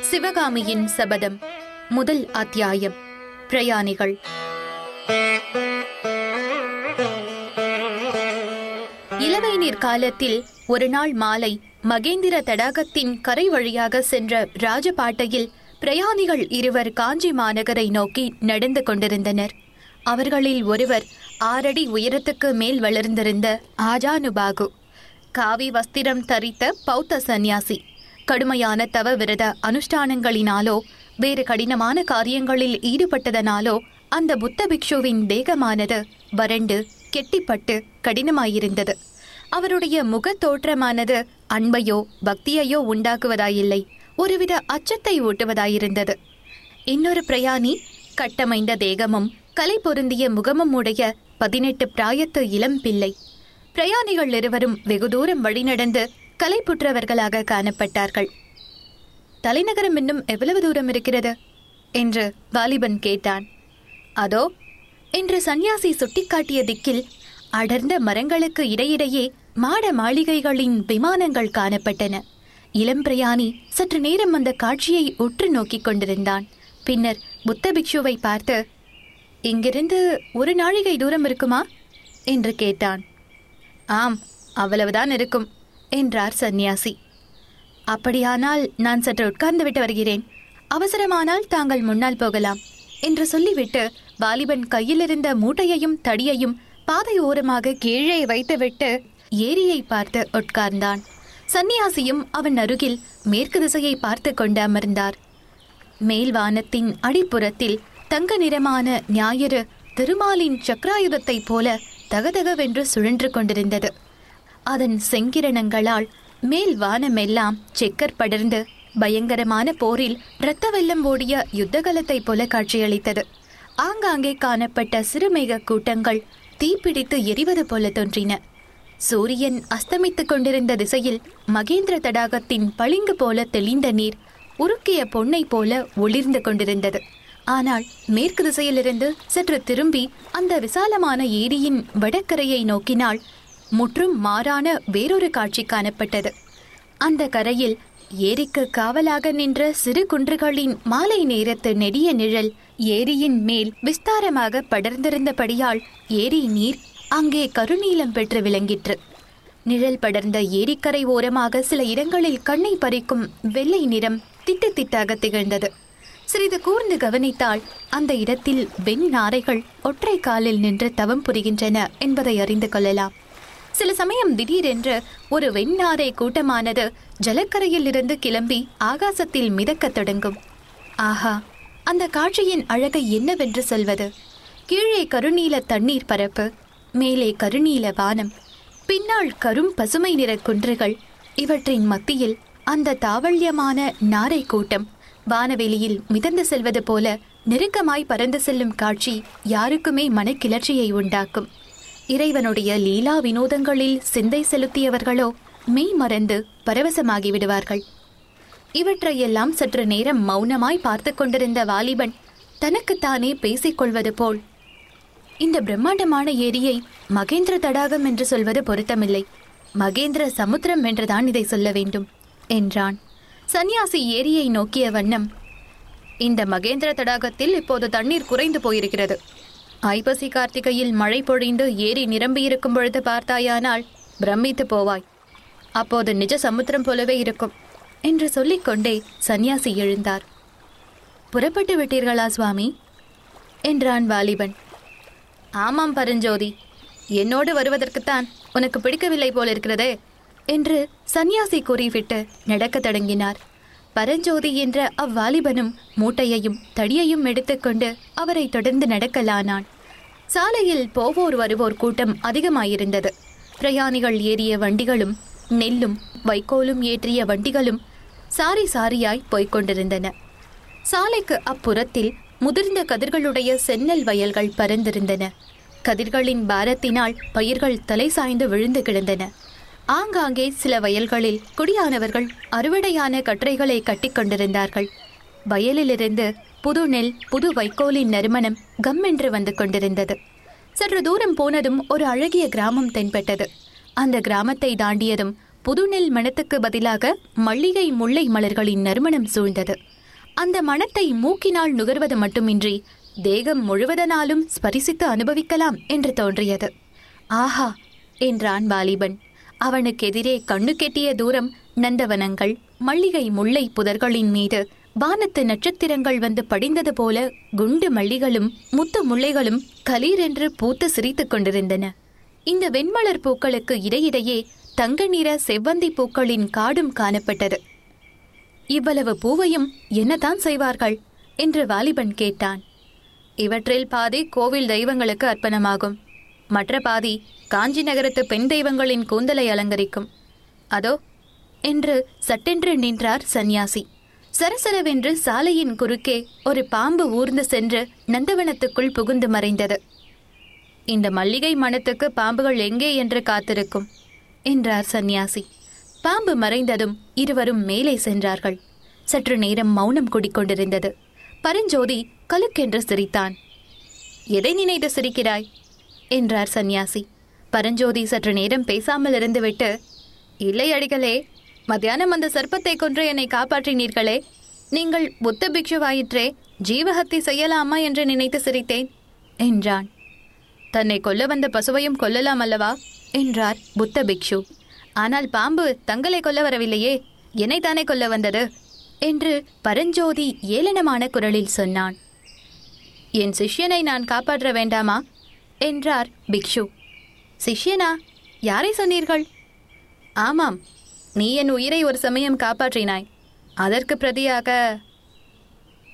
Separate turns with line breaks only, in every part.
சிவகாமியின் சபதம் முதல் அத்தியாயம் பிரயாணிகள். இளவேநீர் காலத்தில் ஒரு நாள் மாலை மகேந்திர தடாகத்தின் கரை வழியாக சென்ற ராஜபாட்டையில் பிரயாணிகள் இருவர் காஞ்சி மாநகரை நோக்கி நடந்து கொண்டிருந்தனர். அவர்களில் ஒருவர் ஆறடி உயரத்துக்கு மேல் வளர்ந்திருந்த ஆஜானுபாகு. காவி வஸ்திரம் தரித்த பௌத்த சந்நியாசி. கடுமையான தவ விரத அனுஷ்டானங்களினாலோ வேறு கடினமான காரியங்களில் ஈடுபட்டதனாலோ அந்த புத்த பிக்ஷுவின் தேகமானது வறண்டு கெட்டிப்பட்டு கடினமாயிருந்தது. அவருடைய முகத் தோற்றமானது அன்பையோ பக்தியையோ உண்டாக்குவதாயில்லை ஒருவித அச்சத்தை ஊட்டுவதாயிருந்தது. இன்னொரு பிரயாணி கட்டமைந்த தேகமும் கலை பொருந்திய முகமும் உடைய பதினெட்டு பிராயத்து இளம் பிள்ளை பிரயாணிகள் இருவரும் வெகு தூரம் வழிநடந்து கலைப்புற்றவர்களாக காணப்பட்டார்கள். தலைநகரம் இன்னும் எவ்வளவு தூரம் இருக்கிறது? என்று வாலிபன் கேட்டான். அதோ என்று சந்நியாசி சுட்டிக்காட்டிய திக்கில் அடர்ந்த மரங்களுக்கு இடையிடையே மாட மாளிகைகளின் விமானங்கள் காணப்பட்டன. இளம் பிரயாணி சற்று நேரம் அந்த காட்சியை உற்று நோக்கிக் கொண்டிருந்தான். பின்னர் புத்த பிக்ஷுவை பார்த்து இங்கிருந்து ஒரு நாழிகை தூரம் இருக்குமா? என்று கேட்டான். ஆம் அவ்வளவுதான் இருக்கும் என்றார் சந்நியாசி. அப்படியானால் நான் சற்று உட்கார்ந்து விட்டு வருகிறேன். அவசரமானால் தாங்கள் முன்னால் போகலாம் என்று சொல்லிவிட்டு வாலிபன் கையிலிருந்த மூட்டையையும் தடியையும் பாதை ஓரமாக கீழே வைத்துவிட்டு ஏரியை பார்த்து உட்கார்ந்தான். சந்நியாசியும் அவன் அருகில் மேற்கு திசையை பார்த்து கொண்டு அமர்ந்தார். மேல் வானத்தின் அடிப்புறத்தில் தங்க நிறமான ஞாயிறு திருமாலின் சக்கராயுதத்தைப் போல தகதகவென்று சுழன்று கொண்டிருந்தது. அதன் செங்கிரணங்களால் மேல் வானமெல்லாம் செக்கர் படர்ந்து பயங்கரமான போரில் இரத்த வெள்ளம் ஓடிய யுத்தகலத்தைப் போல காட்சியளித்தது. ஆங்காங்கே காணப்பட்ட சிறுமேக கூட்டங்கள் தீப்பிடித்து எரிவது போல தோன்றின. சூரியன் அஸ்தமித்துக் கொண்டிருந்த திசையில் மகேந்திர தடாகத்தின் பளிங்கு போல தெளிந்த நீர் உருக்கிய பொன்னை போல ஒளிர்ந்து கொண்டிருந்தது. ஆனால் மேற்கு திசையிலிருந்து சற்று திரும்பி அந்த விசாலமான ஏரியின் வடக்கரையை நோக்கினால் முற்றும் மாறான வேறொரு காட்சி காணப்பட்டது. அந்த கரையில் ஏரிக்கு காவலாக நின்ற சிறு குன்றுகளின் மாலை நேரத்து நெடிய நிழல் ஏரியின் மேல் விஸ்தாரமாக படர்ந்திருந்தபடியால் ஏரி நீர் அங்கே கருநீலம் பெற்று விளங்கிற்று. நிழல் படர்ந்த ஏரிக்கரை ஓரமாக சில இடங்களில் கண்ணை பறிக்கும் வெள்ளை நிறம் திட்டு திட்டாக திகழ்ந்தது. சிறிது கூர்ந்து கவனித்தால் அந்த இடத்தில் வெண் நாரைகள் ஒற்றை காலில் நின்று தவம் புரிகின்றன என்பதை அறிந்து கொள்ளலாம். சில சமயம் திடீரென்று ஒரு வெண்ணாரை கூட்டமானது ஜலக்கரையில் இருந்து கிளம்பி ஆகாசத்தில் மிதக்கத் தொடங்கும். ஆஹா அந்த காட்சியின் அழகை என்னவென்று சொல்வது? கீழே கருநீல தண்ணீர் பரப்பு மேலே கருநீல வானம் பின்னால் கரும் பசுமை நிற குன்றுகள் இவற்றின் மத்தியில் அந்த தாவல்யமான நாரை கூட்டம். வானவெளியில் மிதந்து செல்வது போல நெருக்கமாய் பறந்து செல்லும் காட்சி யாருக்குமே மனக்கிளர்ச்சியை உண்டாக்கும். இறைவனுடைய லீலா வினோதங்களில் சிந்தை செலுத்தியவர்களோ மெய் மறந்து பரவசமாகி விடுவார்கள். இவற்றையெல்லாம் சற்று நேரம் மௌனமாய் பார்த்து கொண்டிருந்த வாலிபன் தனக்குத்தானே பேசிக்கொள்வது போல் இந்த பிரம்மாண்டமான ஏரியை மகேந்திர தடாகம் என்று சொல்வது பொருத்தமில்லை. மகேந்திர சமுத்திரம் என்றுதான் இதை சொல்ல வேண்டும் என்றான். சந்நியாசி ஏரியை நோக்கிய வண்ணம். இந்த மகேந்திர தடாகத்தில் இப்போது தண்ணீர் குறைந்து போயிருக்கிறது. ஐப்பசி கார்த்திகையில் மழை பொழிந்து ஏரி நிரம்பியிருக்கும் பொழுது பார்த்தாயானால் பிரமித்து போவாய். அப்போது நிஜ சமுத்திரம் போலவே இருக்கும் என்று சொல்லிக்கொண்டே சந்நியாசி எழுந்தார். புறப்பட்டு விட்டீர்களா சுவாமி? என்றான் வாலிபன். ஆமாம் பரஞ்சோதி. என்னோடு வருவதற்குத்தான் உனக்கு பிடிக்கவில்லை போலிருக்கிறதே. என்று சந்நியாசி கூறிவிட்டு நடக்கத் தொடங்கினார். பரஞ்சோதி என்ற அவ்வாலிபனும் மூட்டையையும் தடியையும் எடுத்துக்கொண்டு அவரை தொடர்ந்து நடக்கலானான். சாலையில் போவோர் வருவோர் கூட்டம் அதிகமாயிருந்தது. பிரயாணிகள் ஏறிய வண்டிகளும் நெல்லும் வைக்கோலும் ஏற்றிய வண்டிகளும் சாரி சாரியாய் போய்கொண்டிருந்தன சாலைக்கு அப்புறத்தில் முதிர்ந்த கதிர்களுடைய சென்னல் வயல்கள் பரந்திருந்தன கதிர்களின் பாரத்தினால் பயிர்கள் தலை சாய்ந்து விழுந்து கிடந்தன. ஆங்காங்கே சில வயல்களில் குடியானவர்கள் அறுவடையான கற்றைகளை கட்டிக்கொண்டிருந்தார்கள் வயலிலிருந்து புது நெல் புது வைக்கோலின் நறுமணம் கம்மென்று வந்து கொண்டிருந்தது. சற்று தூரம் போனதும் ஒரு அழகிய கிராமம் தென்பட்டது. அந்த கிராமத்தை தாண்டியதும் புது நெல் மணத்துக்கு பதிலாக மல்லிகை முல்லை மலர்களின் நறுமணம் சூழ்ந்தது. அந்த மணத்தை மூக்கினால் நுகர்வது மட்டுமின்றி தேகம் முழுவதனாலும் ஸ்பரிசித்து அனுபவிக்கலாம் என்று தோன்றியது. ஆஹா! என்றான் வாலிபன். அவனுக்கு எதிரே கண்ணு கெட்டிய தூரம் நந்தவனங்கள் மல்லிகை முல்லை புதர்களின் மீது வானத்து நட்சத்திரங்கள் வந்து படிந்தது போல குண்டு மல்லிகளும் முத்து முல்லைகளும் கலீரென்று பூத்து சிரித்துக் கொண்டிருந்தன. இந்த வெண்மலர் பூக்களுக்கு இடையிடையே தங்க நிற செவ்வந்தி பூக்களின் காடும் காணப்பட்டது. இவ்வளவு பூவையும் என்னதான் செய்வார்கள்? என்று வாலிபன் கேட்டான். இவற்றில் பாதி கோவில் தெய்வங்களுக்கு அர்ப்பணமாகும். மற்ற பாதி காஞ்சி நகரத்து பெண் தெய்வங்களின் கூந்தலை அலங்கரிக்கும். அதோ என்று சட்டென்று நின்றார் சந்நியாசி. சரசரவென்று சாலையின் குறுக்கே ஒரு பாம்பு ஊர்ந்து சென்று நந்தவனத்துக்குள் புகுந்து மறைந்தது. இந்த மல்லிகை மனத்துக்கு பாம்புகள் எங்கே என்று காத்திருக்கும்? என்றார் சந்நியாசி. பாம்பு மறைந்ததும் இருவரும் மேலே சென்றார்கள். சற்று நேரம் மௌனம் குடிக்கொண்டிருந்தது. பரஞ்சோதி கலுக்கென்று சிரித்தான். எதை நினைத்து சிரிக்கிறாய்? என்றார் சந்நியாசி பரஞ்சோதி சற்று நேரம் பேசாமல் இருந்துவிட்டு இல்லை அடிகளே மத்தியானம் அந்த சர்ப்பத்தை கொன்று என்னை காப்பாற்றினீர்களே. நீங்கள் புத்த பிக்ஷுவாயிற்றே ஜீவஹத்தி செய்யலாமா என்று நினைத்து சிரித்தேன் என்றான். தன்னை கொல்ல வந்த பசுவையும் கொல்லலாம் அல்லவா? என்றார் புத்த பிக்ஷு. ஆனால் பாம்பு தங்களை கொல்ல வரவில்லையே என்னை தானே கொல்ல வந்தது? என்று பரஞ்சோதி ஏளனமான குரலில் சொன்னான். என் சிஷ்யனை நான் காப்பாற்ற வேண்டாமா? என்றார் பிக்ஷு. சிஷ்யனா யாரை சொன்னீர்கள்? ஆமாம் நீ என் உயிரை ஒரு சமயம் காப்பாற்றினாய். அதற்கு பிரதியாக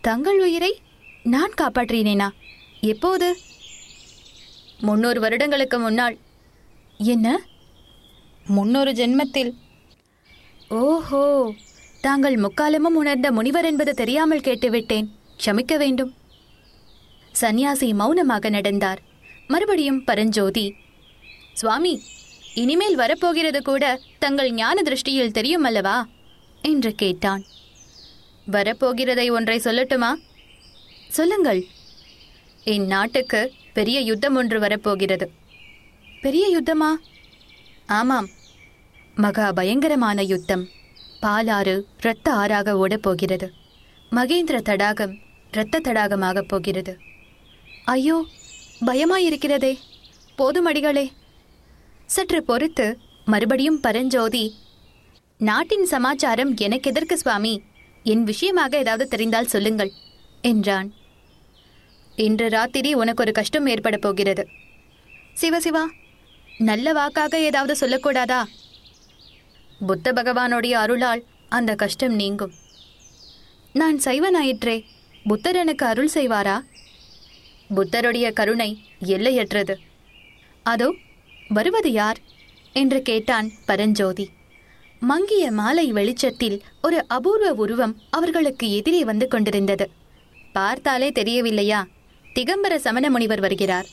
தங்கள் உயிரை நான் காப்பாற்றினேனா? எப்போது? முன்னூறு வருடங்களுக்கு முன்னால். என்ன? முன்னொரு ஜென்மத்தில். ஓஹோ தாங்கள் முக்காலமும் உணர்ந்த முனிவர் என்பது தெரியாமல் கேட்டுவிட்டேன். க்ஷமிக்க வேண்டும். சந்நியாசி மௌனமாக நடந்தார். மறுபடியும் பரஞ்சோதி சுவாமி இனிமேல் வரப்போகிறது கூட தங்கள் ஞான திருஷ்டியில் தெரியும் அல்லவா? என்று கேட்டான். வரப்போகிறதை ஒன்றை சொல்லட்டுமா? சொல்லுங்கள். என் நாட்டுக்கு பெரிய யுத்தம் ஒன்று வரப்போகிறது. பெரிய யுத்தமா? ஆமாம். மகா பயங்கரமான யுத்தம். பாலாறு இரத்த ஆறாக ஓடப்போகிறது. மகேந்திர தடாகம் இரத்த தடாகமாகப் போகிறது. ஐயோ பயமாயிருக்கிறதே. போதும் அடிகளே சற்று பொறுத்து மறுபடியும் பரஞ்சோதி நாட்டின் சமாச்சாரம் எனக்கு எதற்கு சுவாமி? என் விஷயமாக ஏதாவது தெரிந்தால் சொல்லுங்கள் என்றான். இன்று ராத்திரி உனக்கு ஒரு கஷ்டம் ஏற்பட போகிறது. சிவசிவா நல்ல வாக்காக ஏதாவது சொல்லக்கூடாதா? புத்த பகவானுடைய அருளால் அந்த கஷ்டம் நீங்கும். நான் சைவனாயிற்றே புத்தர் எனக்கு அருள் செய்வாரா? புத்தருடைய கருணை எல்லையற்றது. அதோ வருவது யார்? என்று கேட்டான் பரஞ்சோதி. மங்கிய மாலை வெளிச்சத்தில் ஒரு அபூர்வ உருவம் அவர்களுக்கு எதிரே வந்து கொண்டிருந்தது. பார்த்தாலே தெரியவில்லையா? திகம்பர சமண முனிவர் வருகிறார்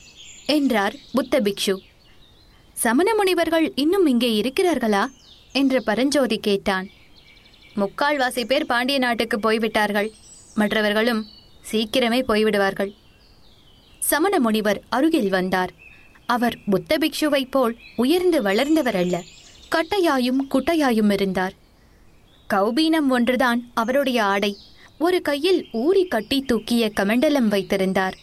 என்றார் புத்த பிக்ஷு. சமண முனிவர்கள் இன்னும் இங்கே இருக்கிறார்களா? என்று பரஞ்சோதி கேட்டான். முக்கால்வாசி பேர் பாண்டிய நாட்டுக்கு போய்விட்டார்கள். மற்றவர்களும் சீக்கிரமே போய்விடுவார்கள். சமண முனிவர் அருகில் வந்தார். அவர் புத்த பிக்ஷுவைப் போல் உயர்ந்து வளர்ந்தவர் அல்ல கட்டையாயும் குட்டையாயும் இருந்தார். கௌபீனம் ஒன்றுதான் அவருடைய ஆடை. ஒரு கையில் ஊறி கட்டி தூக்கிய கமண்டலம் வைத்திருந்தார்.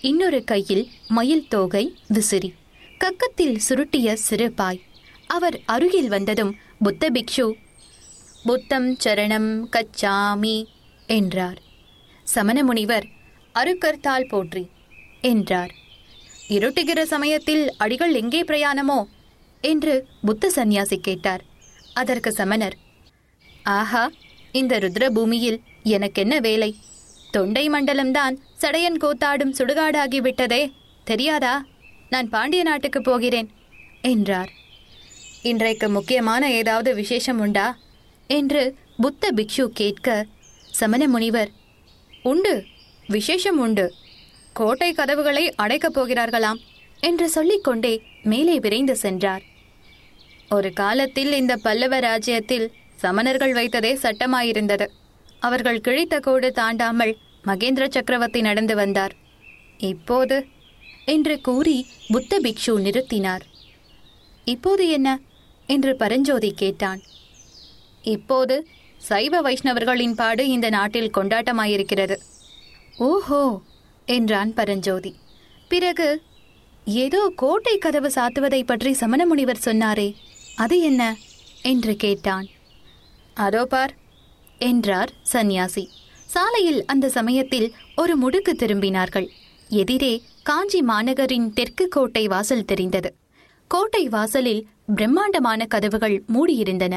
இன்னொரு கையில் மயில் தோகை விசிறி. கக்கத்தில் சுருட்டிய சிறு பாய். அவர் அருகில் வந்ததும் புத்த பிக்ஷு புத்தம் சரணம் கச்சாமி என்றார். சமண முனிவர் அருக்கர்த்தால் போற்றி என்றார். இருட்டுகிற சமயத்தில் அடிகள் எங்கே பிரயாணமோ? என்று புத்த சந்நியாசி கேட்டார். அதற்கு சமணர் ஆஹா இந்த ருத்ர பூமியில் எனக்கென்ன வேலை? தொண்டை மண்டலம்தான் சடையன் கோத்தாடும் சுடுகாடாகிவிட்டதே தெரியாதா? நான் பாண்டிய நாட்டுக்கு போகிறேன் என்றார். இன்றைக்கு முக்கியமான ஏதாவது விசேஷம் உண்டா? என்று புத்த பிக்ஷு கேட்க சமண முனிவர். உண்டு விசேஷம் உண்டு. கோட்டை கதவுகளை அடைக்கப் போகிறார்களாம் என்று சொல்லிக்கொண்டே மேலே விரைந்து சென்றார். ஒரு காலத்தில் இந்த பல்லவ ராஜ்யத்தில் சமணர்கள் வைத்ததே சட்டமாயிருந்தது. அவர்கள் கிழித்த கோடு தாண்டாமல் மகேந்திர சக்கரவர்த்தி நடந்து வந்தார். இப்போது என்று கூறி புத்த பிக்ஷு நிறுத்தினார். இப்போது என்ன? என்று பரஞ்சோதி கேட்டான். இப்போது சைவ வைஷ்ணவர்களின் பாடு இந்த நாட்டில் கொண்டாட்டமாயிருக்கிறது. ஓஹோ! என்றான் பரஞ்சோதி. பிறகு ஏதோ கோட்டை கதவு சாத்துவதை பற்றி சமண முனிவர் சொன்னாரே அது என்ன? என்று கேட்டான். அதோ பார் என்றார் சந்நியாசி. சாலையில் அந்த சமயத்தில் ஒரு முடுக்கு திரும்பினார்கள். எதிரே காஞ்சி மாநகரின் தெற்கு கோட்டை வாசல் தெரிந்தது. கோட்டை வாசலில் பிரம்மாண்டமான கதவுகள் மூடியிருந்தன.